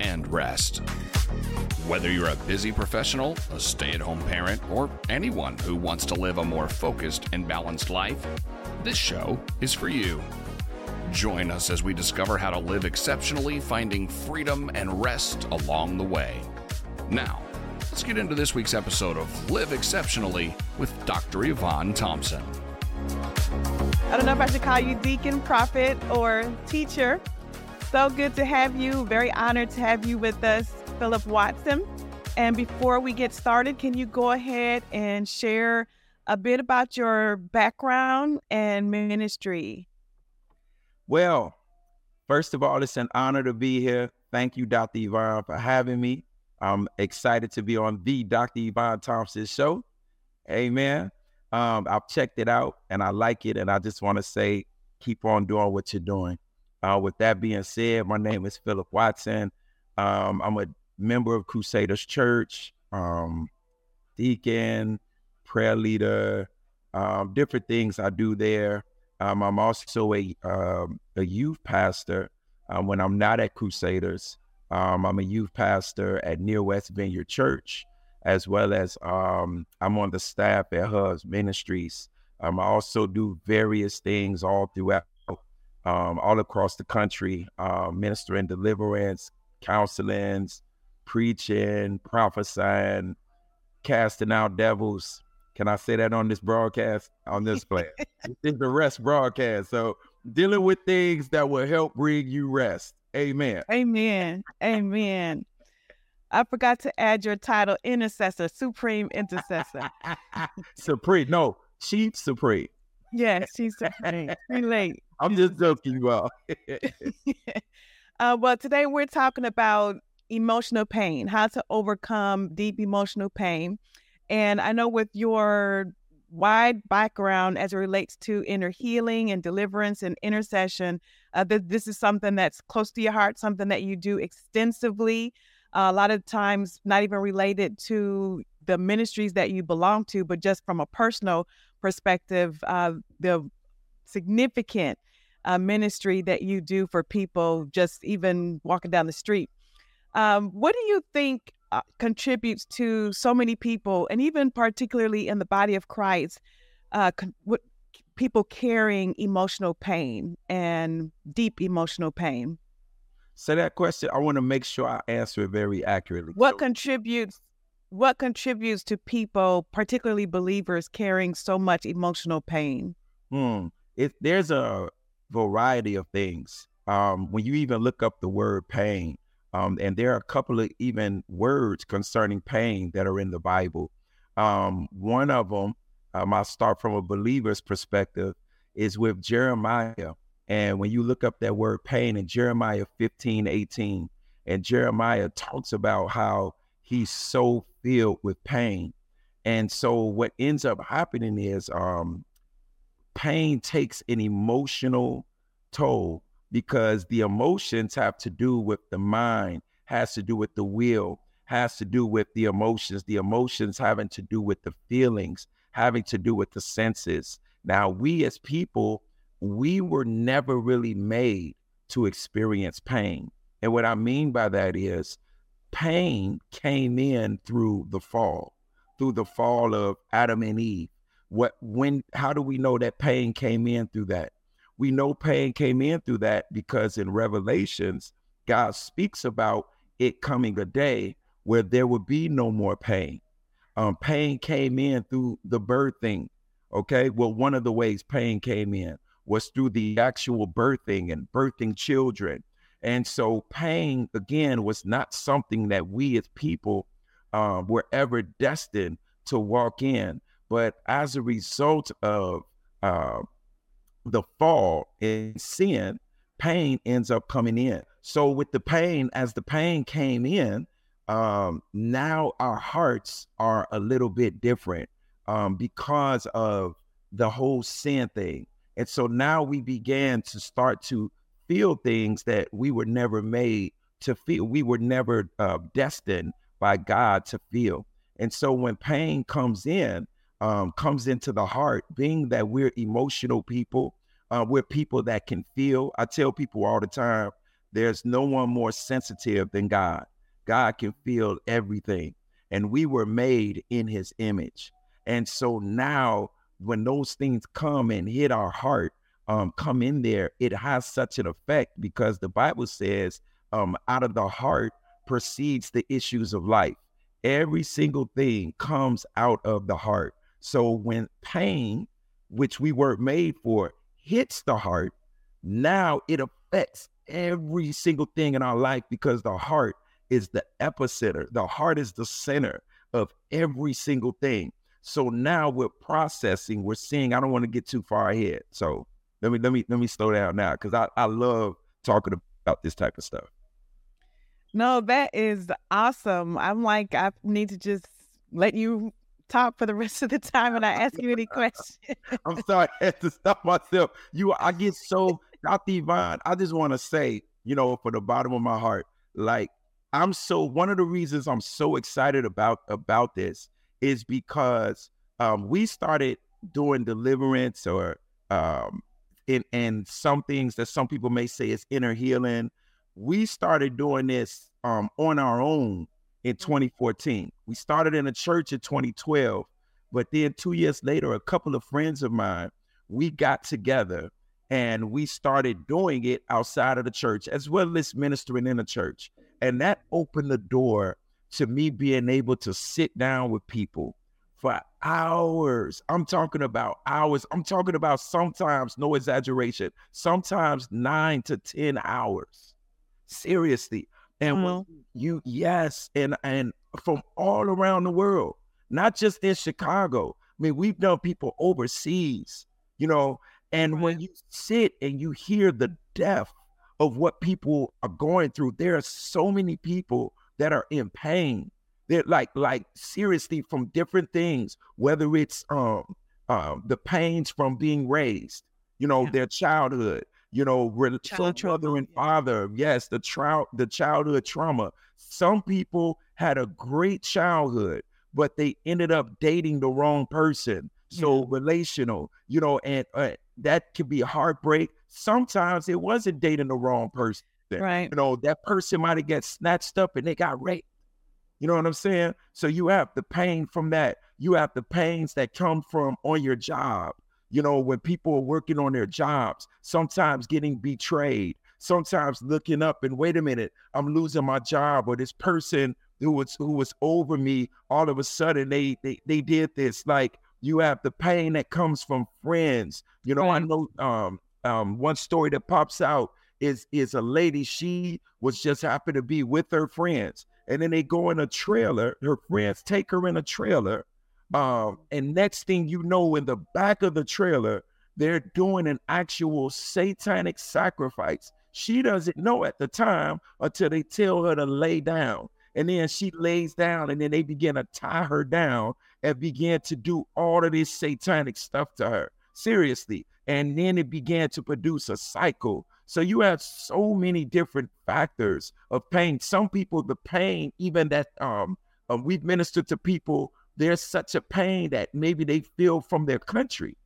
and rest? Whether you're a busy professional, a stay at home parent, or anyone who wants to live a more focused and balanced life, this show is for you. Join us as we discover how to live exceptionally, finding freedom and rest along the way. Now, let's get into this week's episode of Live Exceptionally with Dr. Yvonne Thompson. I don't know if I should call you deacon, prophet, or teacher. So good to have you. Very honored to have you with us Philip Watson. And before we get started, can you go ahead and share a bit about your background and ministry? Well, first of all, it's an honor to be here. Thank you, Dr. Yvonne, for having me. I'm excited to be on the Dr. Yvonne Thompson show. Amen. Um, I've checked it out and I like it. And I just want to say, keep on doing what you're doing. Uh, with that being said, my name is Philip Watson. Um, I'm a member of Crusaders Church, um, deacon, prayer leader, um, different things I do there. Um, I'm also a um, a youth pastor um, when I'm not at Crusaders. Um, I'm a youth pastor at Near West Vineyard Church, as well as I'm on the staff at Hubs Ministries. I also do various things all throughout, all across the country, uh, ministering deliverance, counseling, preaching, prophesying, casting out devils. Can I say that on this broadcast? On this plan. it's the rest broadcast. So dealing with things that will help bring you rest. Amen. Amen. Amen. I forgot to add your title, intercessor, supreme intercessor. supreme. No, chief supreme. Yes, she's supreme. Relate. I'm just joking all. uh, well, today we're talking about emotional pain, how to overcome deep emotional pain. And I know with your wide background as it relates to inner healing and deliverance and intercession, uh, that this is something that's close to your heart, something that you do extensively. Uh, a lot of times, not even related to the ministries that you belong to, but just from a personal perspective, uh, the significant uh, ministry that you do for people just even walking down the street. Um, what do you think uh, contributes to so many people, and even particularly in the body of Christ, uh, con- what people carrying emotional pain and deep emotional pain? So that question, I want to make sure I answer it very accurately. What so, contributes? What contributes to people, particularly believers, carrying so much emotional pain? Hmm. It, there's a variety of things. Um, when you even look up the word pain, um, and there are a couple of even words concerning pain that are in the Bible. Um, one of them, um, I'll start from a believer's perspective, is with Jeremiah. And when you look up that word pain in Jeremiah 15, 18, and Jeremiah talks about how he's so filled with pain. And so what ends up happening is um, pain takes an emotional toll because the emotions have to do with the mind, has to do with the will, has to do with the emotions, the emotions having to do with the feelings, having to do with the senses. Now, we as people, we were never really made to experience pain. And what I mean by that is pain came in through the fall, through the fall of Adam and Eve. What when how do we know that pain came in through that? we know pain came in through that because in Revelations, God speaks about it coming a day where there would be no more pain. Um, pain came in through the birthing. Okay. Well, one of the ways pain came in was through the actual birthing and birthing children. And so pain, again, was not something that we as people um, were ever destined to walk in. But as a result of uh, the fall in sin, pain ends up coming in. So with the pain, as the pain came in, um, now our hearts are a little bit different. um, because of the whole sin thing. And so now we began to start to feel things that we were never made to feel. We were never uh, destined by God to feel. And so when pain comes in, um, comes into the heart, being that we're emotional people, uh, we're people that can feel. I tell people all the time, there's no one more sensitive than God. God can feel everything. And we were made in his image. And so now, when those things come and hit our heart, um, come in there, it has such an effect because the Bible says, um, out of the heart proceeds the issues of life. Every single thing comes out of the heart. So when pain, which we were made for, hits the heart, now it affects every single thing in our life because the heart is the epicenter. The heart is the center of every single thing. So now we're processing, we're seeing, I don't want to get too far ahead. So let me let me let me slow down now because I, I love talking about this type of stuff. No, that is awesome. I'm like, I need to just let you talk for the rest of the time and I ask you any questions. I'm sorry, I had to stop myself. You I get so Dr. Yvonne, I just want to say, you know, for the bottom of my heart, like I'm so one of the reasons I'm so excited about about this is because um, we started doing deliverance or um, in and some things that some people may say is inner healing. We started doing this um, on our own in mm. 2014. We started in a church in 2012, but then two years later, a couple of friends of mine, we got together and we started doing it outside of the church as well as ministering in the church. And that opened the door to me being able to sit down with people for hours. I'm talking about hours. I'm talking about sometimes, no exaggeration, sometimes nine to 10 hours. Seriously. And when mm-hmm. you, yes, and and from all around the world, not just in Chicago. I mean, we've done people overseas, you know, and right. when you sit and you hear the depth of what people are going through, there are so many people that are in pain. They're like, like seriously from different things, whether it's um, um the pains from being raised, you know, yeah. their childhood, you know, Child mother and father. Yes, the child, the childhood trauma. Some people had a great childhood, but they ended up dating the wrong person. So yeah. relational, you know, and uh, that could be a heartbreak. Sometimes it wasn't dating the wrong person. Right. You know, that person might have got snatched up and they got raped. You know what I'm saying? So you have the pain from that. You have the pains that come from on your job. You know, when people are working on their jobs, sometimes getting betrayed, sometimes looking up and wait a minute, I'm losing my job, or this person who was who was over me, all of a sudden they they they did this. Like you have the pain that comes from friends. You know, right. I know um um one story that pops out is is a lady, she was just happened to be with her friends. And then they go in a trailer, her friends take her in a trailer. Um, and next thing you know, in the back of the trailer, they're doing an actual satanic sacrifice. She doesn't know at the time until they tell her to lay down. And then she lays down, and then they begin to tie her down and begin to do all of this satanic stuff to her. Seriously. And then it began to produce a cycle. So you have so many different factors of pain. Some people, the pain, even that um, um we've ministered to people, there's such a pain that maybe they feel from their country.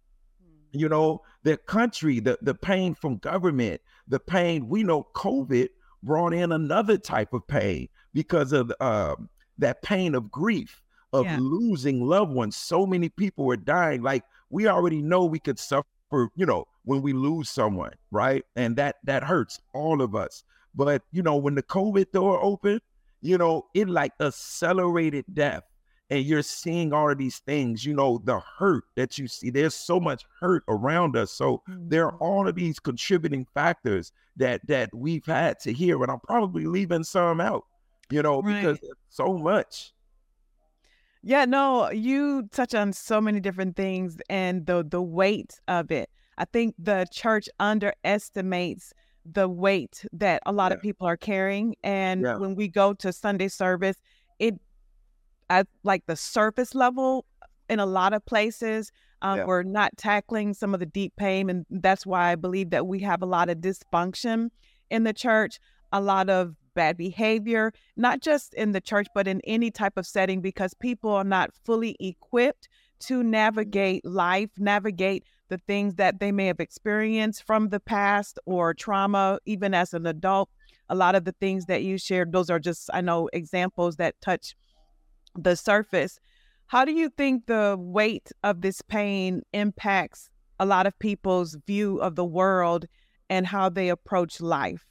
You know, their country, the, the pain from government, the pain, we know COVID brought in another type of pain because of uh, that pain of grief, of yeah. losing loved ones. So many people were dying. Like we already know we could suffer, you know, when we lose someone, right? And that that hurts all of us. But you know, when the COVID door opened, you know, it like accelerated death. And you're seeing all of these things, you know, the hurt that you see. There's so much hurt around us. So there are mm-hmm. all of these contributing factors that that we've had to hear. And I'm probably leaving some out, you know, right. because so much. Yeah, no, you touch on so many different things and the the weight of it. I think the church underestimates the weight that a lot yeah. of people are carrying. And yeah. when we go to Sunday service, it at like the surface level in a lot of places. Um, Yeah. We're not tackling some of the deep pain, and that's why I believe that we have a lot of dysfunction in the church, a lot of bad behavior, not just in the church, but in any type of setting, because people are not fully equipped to navigate life, navigate the things that they may have experienced from the past or trauma, even as an adult. A lot of the things that you shared, those are just, I know, examples that touch the surface. How do you think the weight of this pain impacts a lot of people's view of the world and how they approach life?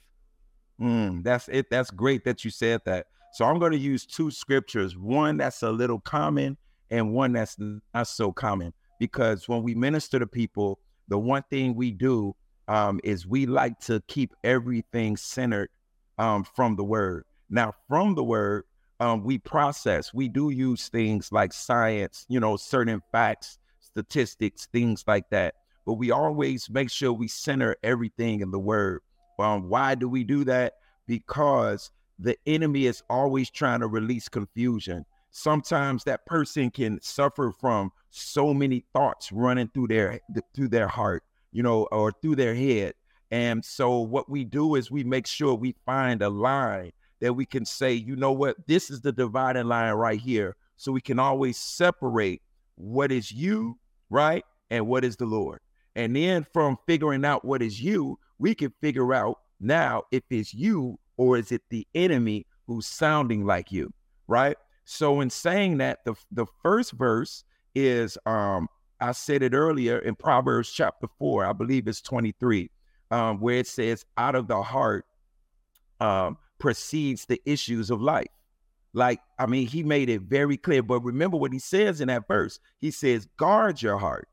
Mm, that's it. That's great that you said that. So I'm going to use two scriptures, one that's a little common and one that's not so common. Because when we minister to people, the one thing we do um, is we like to keep everything centered um, from the word. Now, from the word, um, we process. We do use things like science, you know, certain facts, statistics, things like that. But we always make sure we center everything in the word. Um, why do we do that? Because the enemy is always trying to release confusion. Sometimes that person can suffer from so many thoughts running through their through their heart, you know, or through their head. And so what we do is we make sure we find a line that we can say, you know what, this is the dividing line right here. So we can always separate what is you, right? And what is the Lord. And then from figuring out what is you, we can figure out now if it's you or is it the enemy who's sounding like you, right? So in saying that, the the first verse is um I said it earlier in Proverbs chapter 4, I believe it's 23, um, where it says, out of the heart um proceeds the issues of life. Like, I mean, he made it very clear. But remember what he says in that verse. He says, guard your heart,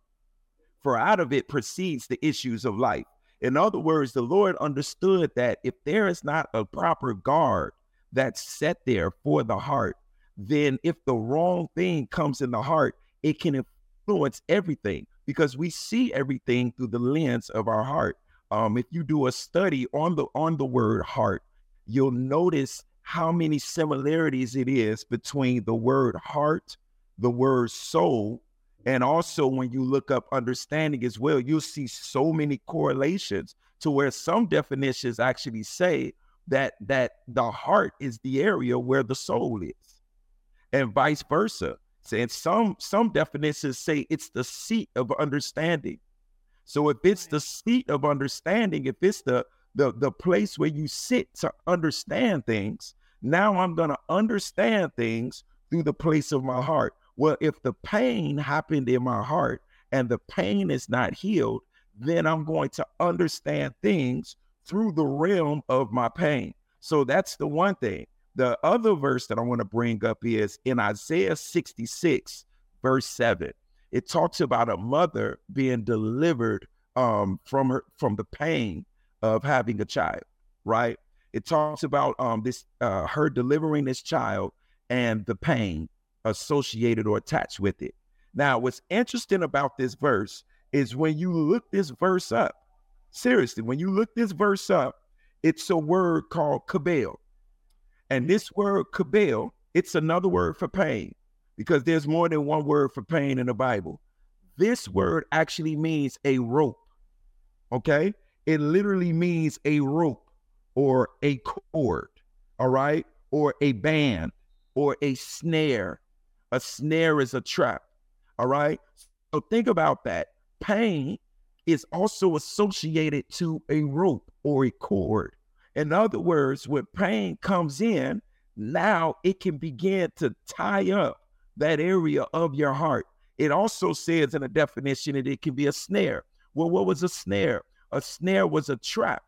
for out of it proceeds the issues of life. In other words, the Lord understood that if there is not a proper guard that's set there for the heart, then if the wrong thing comes in the heart, it can influence everything because we see everything through the lens of our heart. Um, if you do a study on the on the word heart, you'll notice how many similarities it is between the word heart, the word soul, and also when you look up understanding as well, you'll see so many correlations to where some definitions actually say that that the heart is the area where the soul is, and vice versa. And some some definitions say it's the seat of understanding. So if it's the seat of understanding, if it's the the the place where you sit to understand things, now I'm going to understand things through the place of my heart. Well, if the pain happened in my heart and the pain is not healed, then I'm going to understand things through the realm of my pain. So that's the one thing. The other verse that I want to bring up is in Isaiah 66, verse 7. It talks about a mother being delivered um, from her from the pain of having a child, right? It talks about um, this uh, her delivering this child and the pain associated or attached with it. Now, what's interesting about this verse is when you look this verse up, seriously, when you look this verse up, it's a word called kabel. And this word kabel, it's another word for pain because there's more than one word for pain in the Bible. This word actually means a rope. Okay? It literally means a rope or a cord, all right? Or a band or a snare. A snare is a trap, all right? So think about that. Pain is also associated to a rope or a cord. In other words, when pain comes in, now it can begin to tie up that area of your heart. It also says in a definition that it can be a snare. Well, what was a snare? A snare was a trap.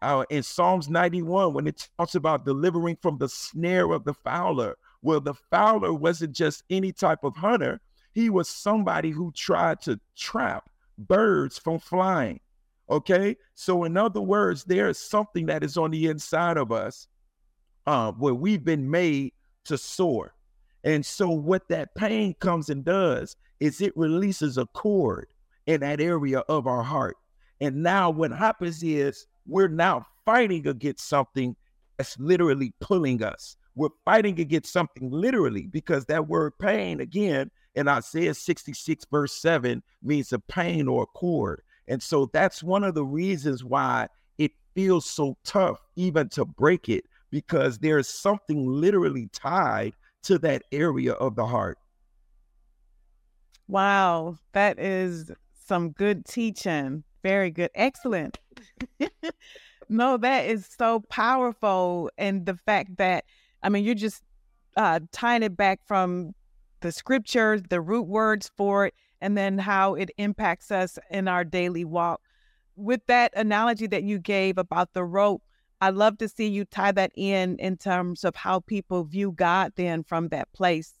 Uh, in Psalms 91, when it talks about delivering from the snare of the fowler, well, the fowler wasn't just any type of hunter, he was somebody who tried to trap birds from flying. Okay. So, in other words, there is something that is on the inside of us uh, where we've been made to soar. And so, what that pain comes and does is it releases a cord in that area of our heart. And now, what happens is we're now fighting against something that's literally pulling us. We're fighting against something literally because that word pain, again, And Isaiah 66, verse 7 means a pain or a cord. And so that's one of the reasons why it feels so tough even to break it, because there's something literally tied to that area of the heart. Wow, that is some good teaching. Very good. Excellent. no, that is so powerful. And the fact that, I mean, you're just uh, tying it back from the scriptures, the root words for it, and then how it impacts us in our daily walk. With that analogy that you gave about the rope, I'd love to see you tie that in in terms of how people view God then from that place.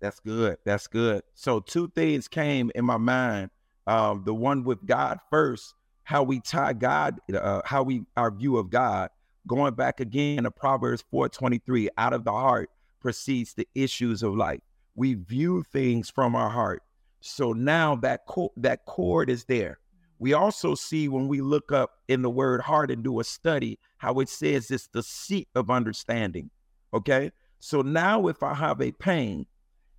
That's good. That's good. So two things came in my mind. Um, the one with God first, how we tie God, uh, how we our view of God. Going back again to Proverbs 4:23, out of the heart proceeds the issues of life. We view things from our heart. So now that co- that cord is there. We also see when we look up in the word heart and do a study how it says it's the seat of understanding. Okay. So now if I have a pain,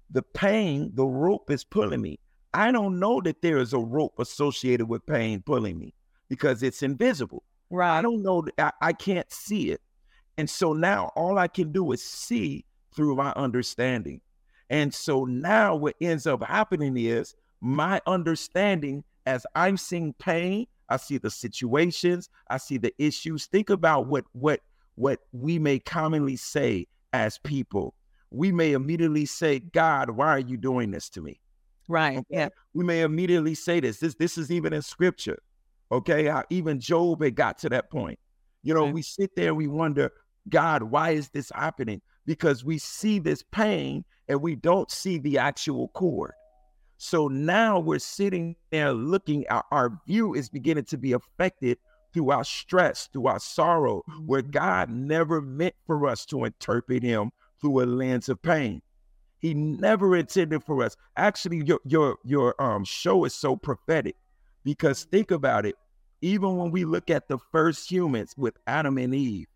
the pain, the rope is pulling me. I don't know that there is a rope associated with pain pulling me because it's invisible. Right. I don't know. I, I can't see it. And so now all I can do is see through my understanding. And so now what ends up happening is my understanding as I'm seeing pain, I see the situations, I see the issues. Think about what what what we may commonly say as people. We may immediately say, God, why are you doing this to me? Right. Okay? Yeah. We may immediately say this. This this is even in scripture. Okay. How even Job had got to that point. You know, okay. we sit there and we wonder, God, why is this happening? Because we see this pain and we don't see the actual cord. So now we're sitting there looking, our, our view is beginning to be affected through our stress, through our sorrow, where mm-hmm. God never meant for us to interpret him through a lens of pain. He never intended for us. Actually, your your your um show is so prophetic because think about it. Even when we look at the first humans with Adam and Eve,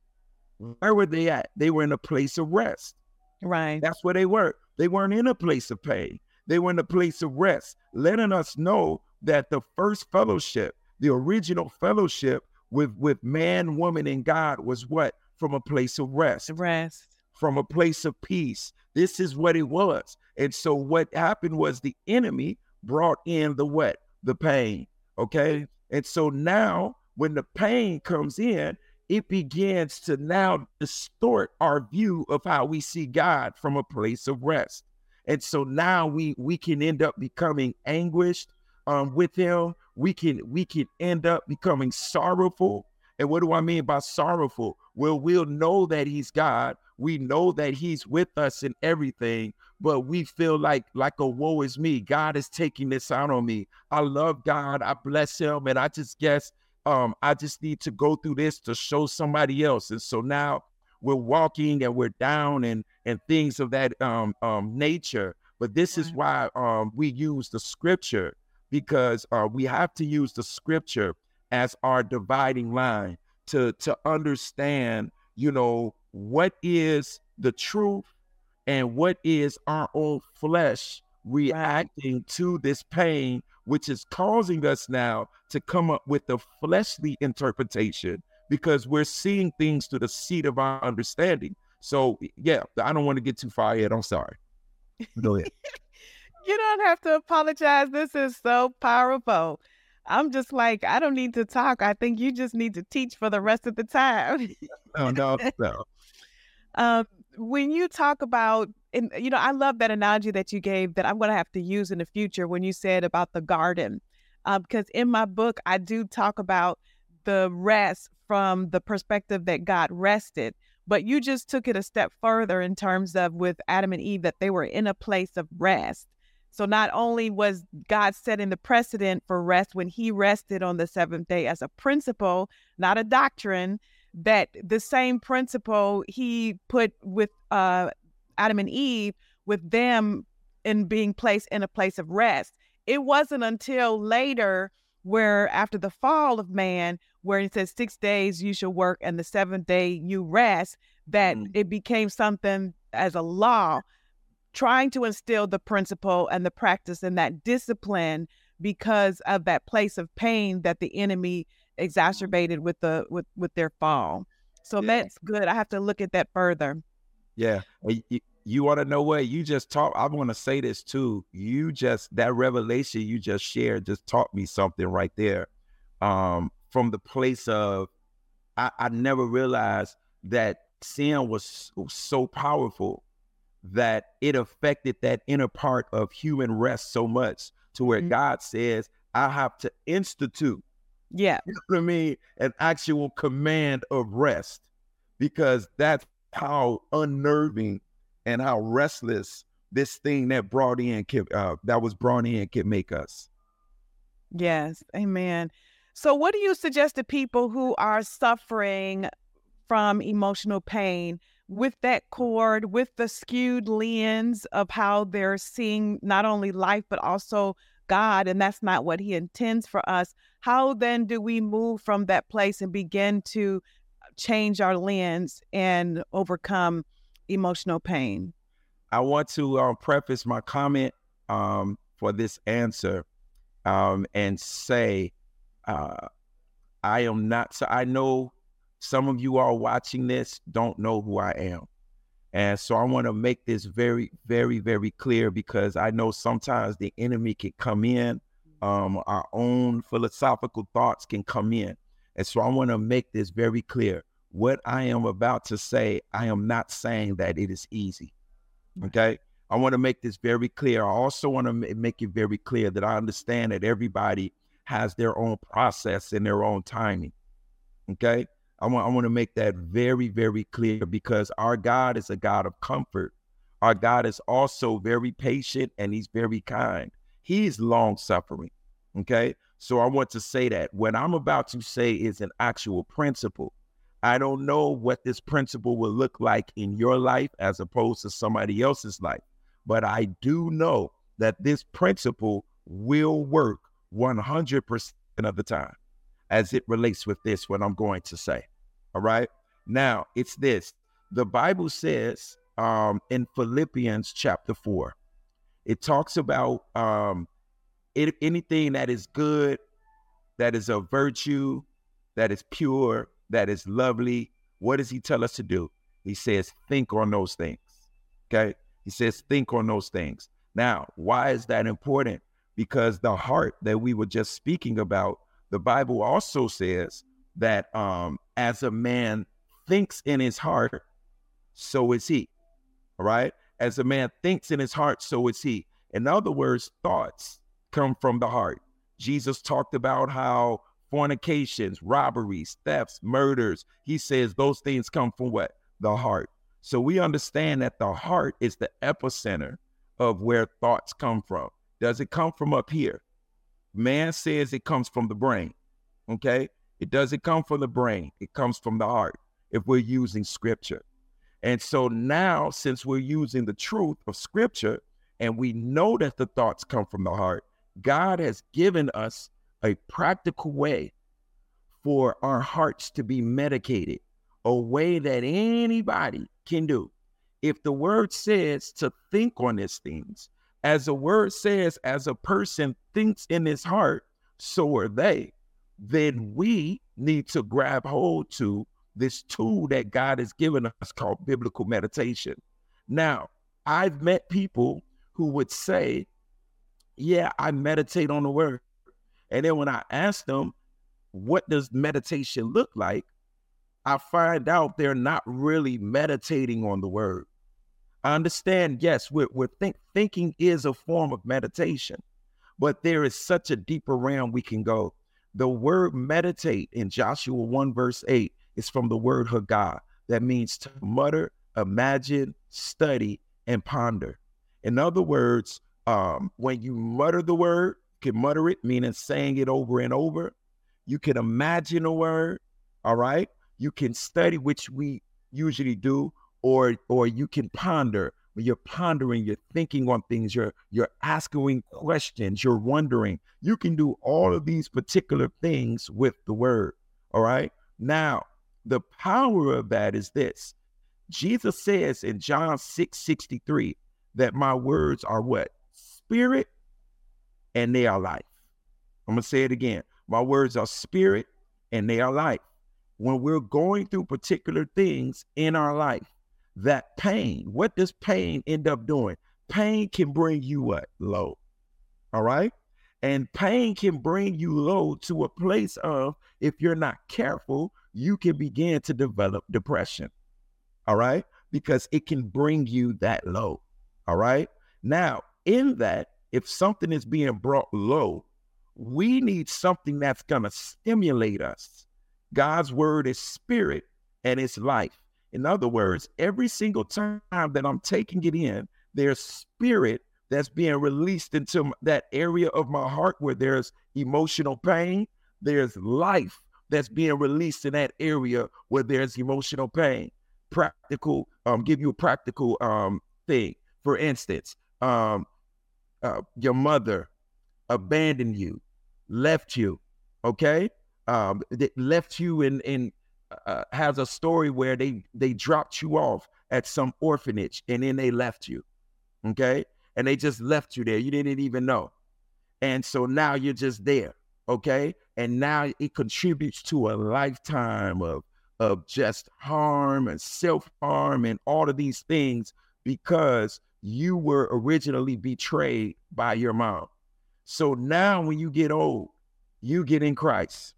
where were they at? They were in a place of rest. Right. That's where they were. They weren't in a place of pain. They were in a place of rest, letting us know that the first fellowship, the original fellowship with, with man, woman, and God was what? From a place of rest. Rest. From a place of peace. This is what it was. And so what happened was the enemy brought in the what? The pain. Okay. And so now when the pain comes in, it begins to now distort our view of how we see God from a place of rest. And so now we we can end up becoming anguished um, with him. We can we can end up becoming sorrowful. And what do I mean by sorrowful? Well, we'll know that he's God. We know that he's with us in everything, but we feel like like a woe is me. God is taking this out on me. I love God. I bless him. And I just guess um, I just need to go through this to show somebody else. And so now we're walking and we're down and and things of that um, um, nature. But this is why um, we use the scripture because uh, we have to use the scripture as our dividing line to to understand, you know, what is the truth and what is our own flesh reacting right. to this pain, which is causing us now to come up with a fleshly interpretation because we're seeing things to the seat of our understanding. So yeah, I don't want to get too far yet. I'm sorry. Go ahead. you don't have to apologize. This is so powerful. I'm just like, I don't need to talk. I think you just need to teach for the rest of the time. no, no, no. Um, when you talk about, and you know, I love that analogy that you gave that I'm going to have to use in the future when you said about the garden, um, because in my book I do talk about the rest from the perspective that God rested. But you just took it a step further in terms of with Adam and Eve that they were in a place of rest. So not only was God setting the precedent for rest when he rested on the seventh day as a principle, not a doctrine, that the same principle he put with uh, Adam and Eve with them in being placed in a place of rest. It wasn't until later where after the fall of man, where it says six days you shall work and the seventh day you rest, that mm. it became something as a law. trying to instill the principle and the practice and that discipline because of that place of pain that the enemy exacerbated with the with with their fall. So yeah. that's good. I have to look at that further. Yeah. You, you want to know what you just taught? I want to say this too. You just that revelation you just shared just taught me something right there. Um, from the place of I, I never realized that sin was so powerful that it affected that inner part of human rest so much to where mm-hmm. God says, I have to institute. Yeah. You know what I mean? An actual command of rest because that's how unnerving and how restless this thing that brought in can, uh, that was brought in can make us. Yes. Amen. So, what do you suggest to people who are suffering from emotional pain with that cord, with the skewed lens of how they're seeing not only life, but also God, and that's not what He intends for us? How then do we move from that place and begin to change our lens and overcome emotional pain? I want to uh, preface my comment um, for this answer um, and say uh, I am not. So I know some of you are watching this don't know who I am. And so I want to make this very, very, very clear because I know sometimes the enemy can come in, um, our own philosophical thoughts can come in. And so I want to make this very clear. What I am about to say, I am not saying that it is easy. Okay. I want to make this very clear. I also want to make it very clear that I understand that everybody has their own process and their own timing. Okay. I want, I want to make that very, very clear because our God is a God of comfort. Our God is also very patient and he's very kind. He's long suffering. Okay. So I want to say that what I'm about to say is an actual principle. I don't know what this principle will look like in your life as opposed to somebody else's life, but I do know that this principle will work 100% of the time as it relates with this, what I'm going to say. All right. Now, it's this the Bible says um, in Philippians chapter 4, it talks about um, it, anything that is good, that is a virtue, that is pure, that is lovely. What does he tell us to do? He says, think on those things. Okay. He says, think on those things. Now, why is that important? because the heart that we were just speaking about, the Bible also says that um, as a man thinks in his heart, so is he. All right. As a man thinks in his heart, so is he. In other words, thoughts come from the heart. Jesus talked about how fornications, robberies, thefts, murders, he says those things come from what? The heart. So we understand that the heart is the epicenter of where thoughts come from. Does it come from up here? Man says it comes from the brain. Okay. It doesn't come from the brain, it comes from the heart if we're using scripture. And so now, since we're using the truth of scripture and we know that the thoughts come from the heart, God has given us a practical way for our hearts to be medicated, a way that anybody can do. If the word says to think on these things, as the word says, as a person thinks in his heart, so are they. Then we need to grab hold to this tool that God has given us called biblical meditation. Now, I've met people who would say, Yeah, I meditate on the word. And then when I ask them, What does meditation look like? I find out they're not really meditating on the word. I understand, yes, we're, we're think, thinking is a form of meditation, but there is such a deeper realm we can go. The word meditate in Joshua 1, verse 8 is from the word Hagah, that means to mutter, imagine, study, and ponder. In other words, um, when you mutter the word, you can mutter it, meaning saying it over and over. You can imagine a word, all right? You can study, which we usually do, or or you can ponder you're pondering you're thinking on things you're you're asking questions you're wondering you can do all of these particular things with the word all right now the power of that is this jesus says in john 6 63 that my words are what? Spirit and they are life. I'm to say it again. My words are spirit and they are life. When we're going through particular things in our life, that pain, what does pain end up doing? Pain can bring you what? Low. All right. And pain can bring you low to a place of, if you're not careful, you can begin to develop depression. All right. Because it can bring you that low. All right. Now, in that, if something is being brought low, we need something that's going to stimulate us. God's word is spirit and it's life. In other words, every single time that I'm taking it in, there's spirit that's being released into that area of my heart where there's emotional pain. There's life that's being released in that area where there's emotional pain. Practical, um, give you a practical um thing. For instance, um, uh, your mother abandoned you, left you, okay? Um, left you in and uh, has a story where they they dropped you off at some orphanage and then they left you, okay? And they just left you there. You didn't even know, and so now you're just there, okay? And now it contributes to a lifetime of of just harm and self harm and all of these things because you were originally betrayed by your mom. So now when you get old, you get in Christ.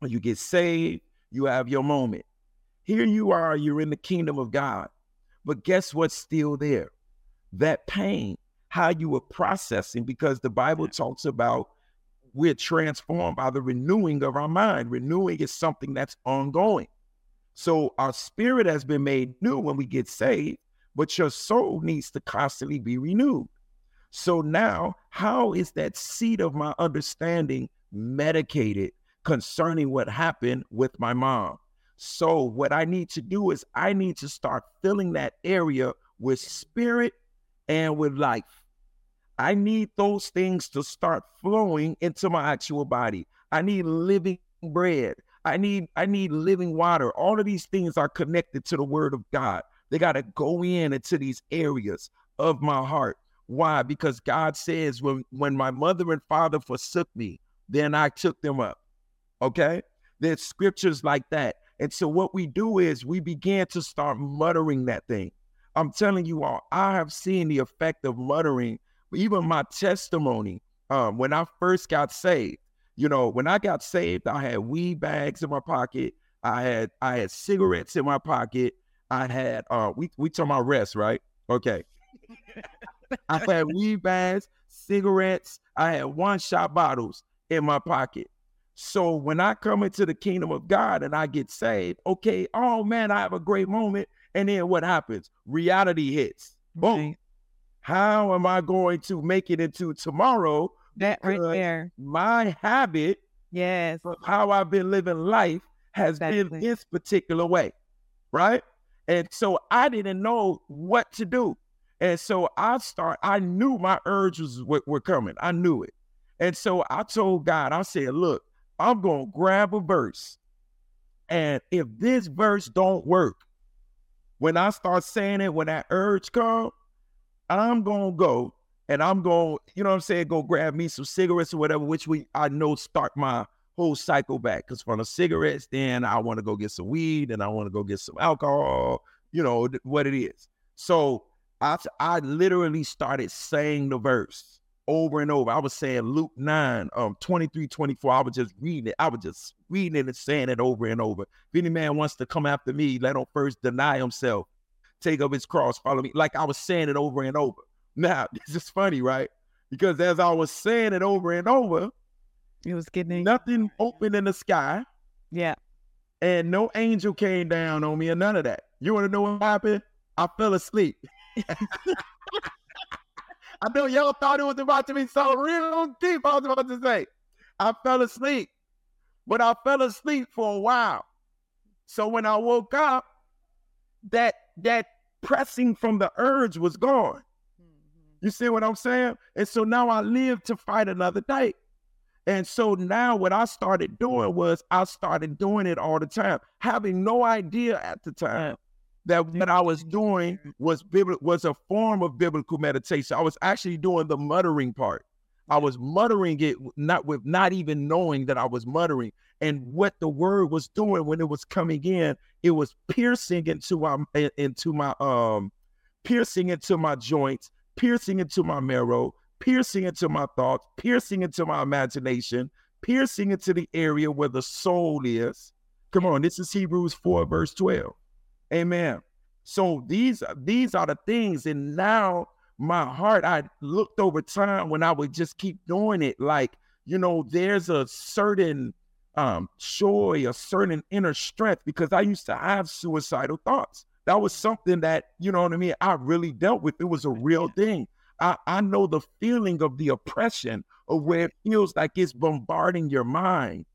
When you get saved, you have your moment. Here you are, you're in the kingdom of God. But guess what's still there? That pain, how you were processing, because the Bible talks about we're transformed by the renewing of our mind. Renewing is something that's ongoing. So our spirit has been made new when we get saved, but your soul needs to constantly be renewed. So now, how is that seed of my understanding medicated concerning what happened with my mom? So, what I need to do is I need to start filling that area with spirit and with life. I need those things to start flowing into my actual body. I need living bread. I need I need living water. All of these things are connected to the word of God. They got to go in into these areas of my heart. Why? Because God says when when my mother and father forsook me, then I took them up. Okay? There's scriptures like that. And so what we do is we begin to start muttering that thing. I'm telling you all, I have seen the effect of muttering. Even my testimony, um, when I first got saved, you know, when I got saved, I had weed bags in my pocket. I had I had cigarettes in my pocket. I had uh we we talking about rest, right? Okay. I had weed bags, cigarettes, I had one shot bottles in my pocket. So when I come into the kingdom of God and I get saved, okay, oh man, I have a great moment. And then what happens? Reality hits. Boom. How am I going to make it into tomorrow? That right there. My habit, yes, of how I've been living life has exactly. been this particular way. Right. And so I didn't know what to do. And so I start, I knew my urges were, were coming. I knew it. And so I told God, I said, look, I'm to grab a verse. And if this verse don't work, when I start saying it, when that urge come, I'm to go and I'm gonna, you know what I'm saying, go grab me some cigarettes or whatever, which we I know start my whole cycle back. Because from the cigarettes, then I want to go get some weed and I want to go get some alcohol, you know, what it is. So I, I literally started saying the verse over and over. I was saying Luke 9, um, 23, 24. I was just reading it. I was just reading it and saying it over and over. If any man wants to come after me, let him first deny himself, take up his cross, follow me. Like I was saying it over and over. Now, this is funny, right? Because as I was saying it over and over, it was getting nothing open in the sky. Yeah. And no angel came down on me or none of that. You want to know what happened? I fell asleep. I know y'all thought it was about to be so real deep. I was about to say, I fell asleep, but I fell asleep for a while. So when I woke up, that that pressing from the urge was gone. Mm-hmm. You see what I'm saying? And so now I live to fight another day. And so now what I started doing was I started doing it all the time, having no idea at the time that what I was doing was was a form of biblical meditation. I was actually doing the muttering part. I was muttering it not with not even knowing that I was muttering. And what the word was doing when it was coming in, it was piercing into my into my um piercing into my joints, piercing into my marrow, piercing into my thoughts, piercing into my imagination, piercing into the area where the soul is. Come on, this is Hebrews 4, verse 12. Amen. So these these are the things, and now my heart, I looked over time when I would just keep doing it. Like, you know, there's a certain um joy, a certain inner strength because I used to have suicidal thoughts. That was something that, you know what I mean, I really dealt with. It was a real thing. I, I know the feeling of the oppression of where it feels like it's bombarding your mind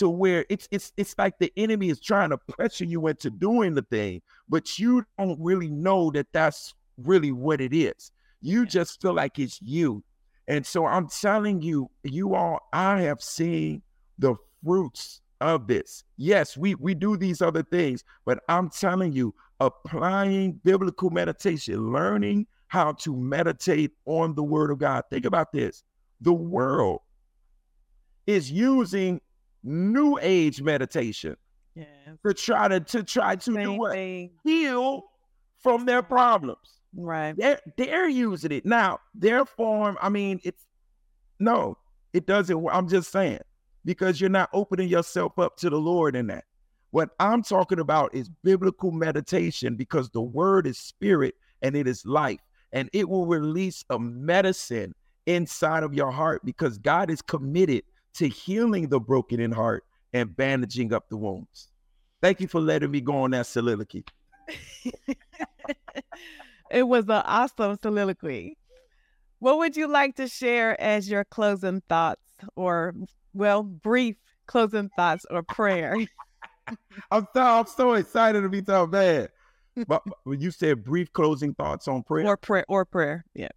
to where it's it's it's like the enemy is trying to pressure you into doing the thing, but you don't really know that that's really what it is. You just feel like it's you. And so I'm telling you, you all, I have seen the fruits of this. Yes, we we do these other things, but I'm telling you, applying biblical meditation, learning how to meditate on the word of God. Think about this. The world is using new age meditation yes. to try to to try to Same do what? Thing. Heal from their problems. Right. They're they're using it. Now, their form, I mean, it's no, it doesn't. I'm just saying, because you're not opening yourself up to the Lord in that. What I'm talking about is biblical meditation because the word is spirit and it is life. And it will release a medicine inside of your heart because God is committed to healing the broken in heart and bandaging up the wounds. Thank you for letting me go on that soliloquy. it was an awesome soliloquy. What would you like to share as your closing thoughts or, well, brief closing thoughts or prayer? I'm so I'm so excited to be so bad. But when you said brief closing thoughts on prayer or prayer or prayer, yeah.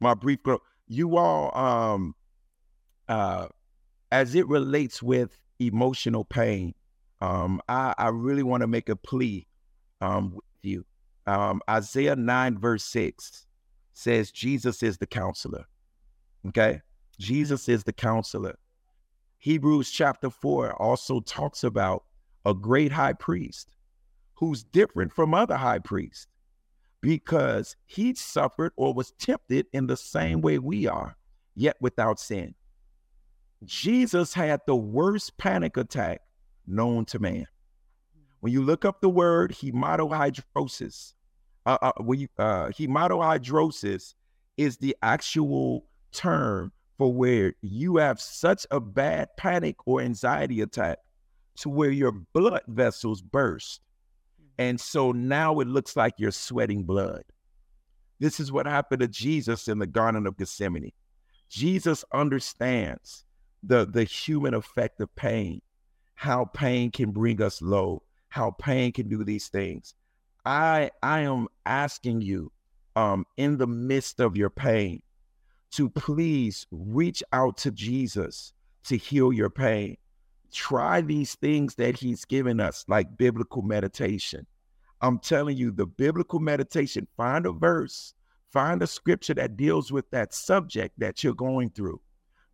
My brief you all um uh as it relates with emotional pain, um, I, I really want to make a plea um with you. Um, Isaiah 9, verse 6 says Jesus is the counselor. Okay? Jesus is the counselor. Hebrews chapter 4 also talks about a great high priest who's different from other high priests because he suffered or was tempted in the same way we are, yet without sin. Jesus had the worst panic attack known to man. When you look up the word hematohidrosis, uh, uh, when you, uh, hematohidrosis is the actual term for where you have such a bad panic or anxiety attack to where your blood vessels burst. And so now it looks like you're sweating blood. This is what happened to Jesus in the Garden of Gethsemane. Jesus understands the, the human effect of pain, how pain can bring us low, how pain can do these things. I I am asking you um in the midst of your pain to please reach out to Jesus to heal your pain. Try these things that he's given us, like biblical meditation. I'm telling you, the biblical meditation, find a verse, find a scripture that deals with that subject that you're going through.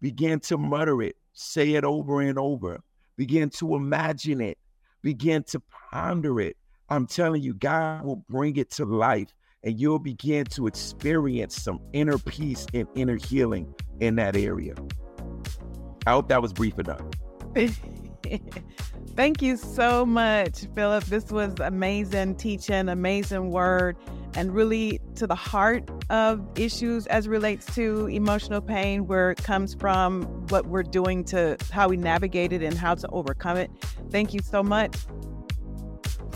Begin to mutter it, say it over and over. Begin to imagine it, begin to ponder it. I'm telling you, God will bring it to life and you'll begin to experience some inner peace and inner healing in that area. I hope that was brief enough. Thank you so much, Philip. This was amazing teaching, amazing word, and really to the heart of issues as relates to emotional pain, where it comes from, what we're doing to how we navigate it and how to overcome it. Thank you so much.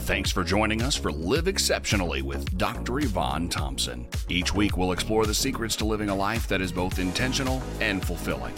Thanks for joining us for Live Exceptionally with Dr. Yvonne Thompson. Each week, we'll explore the secrets to living a life that is both intentional and fulfilling.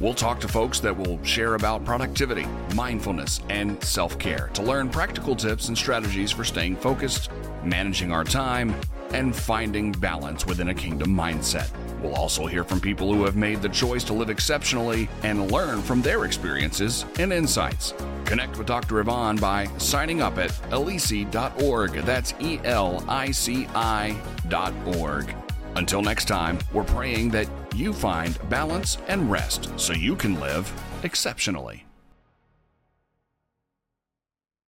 We'll talk to folks that will share about productivity, mindfulness, and self care to learn practical tips and strategies for staying focused, managing our time, and finding balance within a kingdom mindset. We'll also hear from people who have made the choice to live exceptionally and learn from their experiences and insights. Connect with Dr. Yvonne by signing up at elici.org. That's E L I C I.org. Until next time, we're praying that you find balance and rest so you can live exceptionally.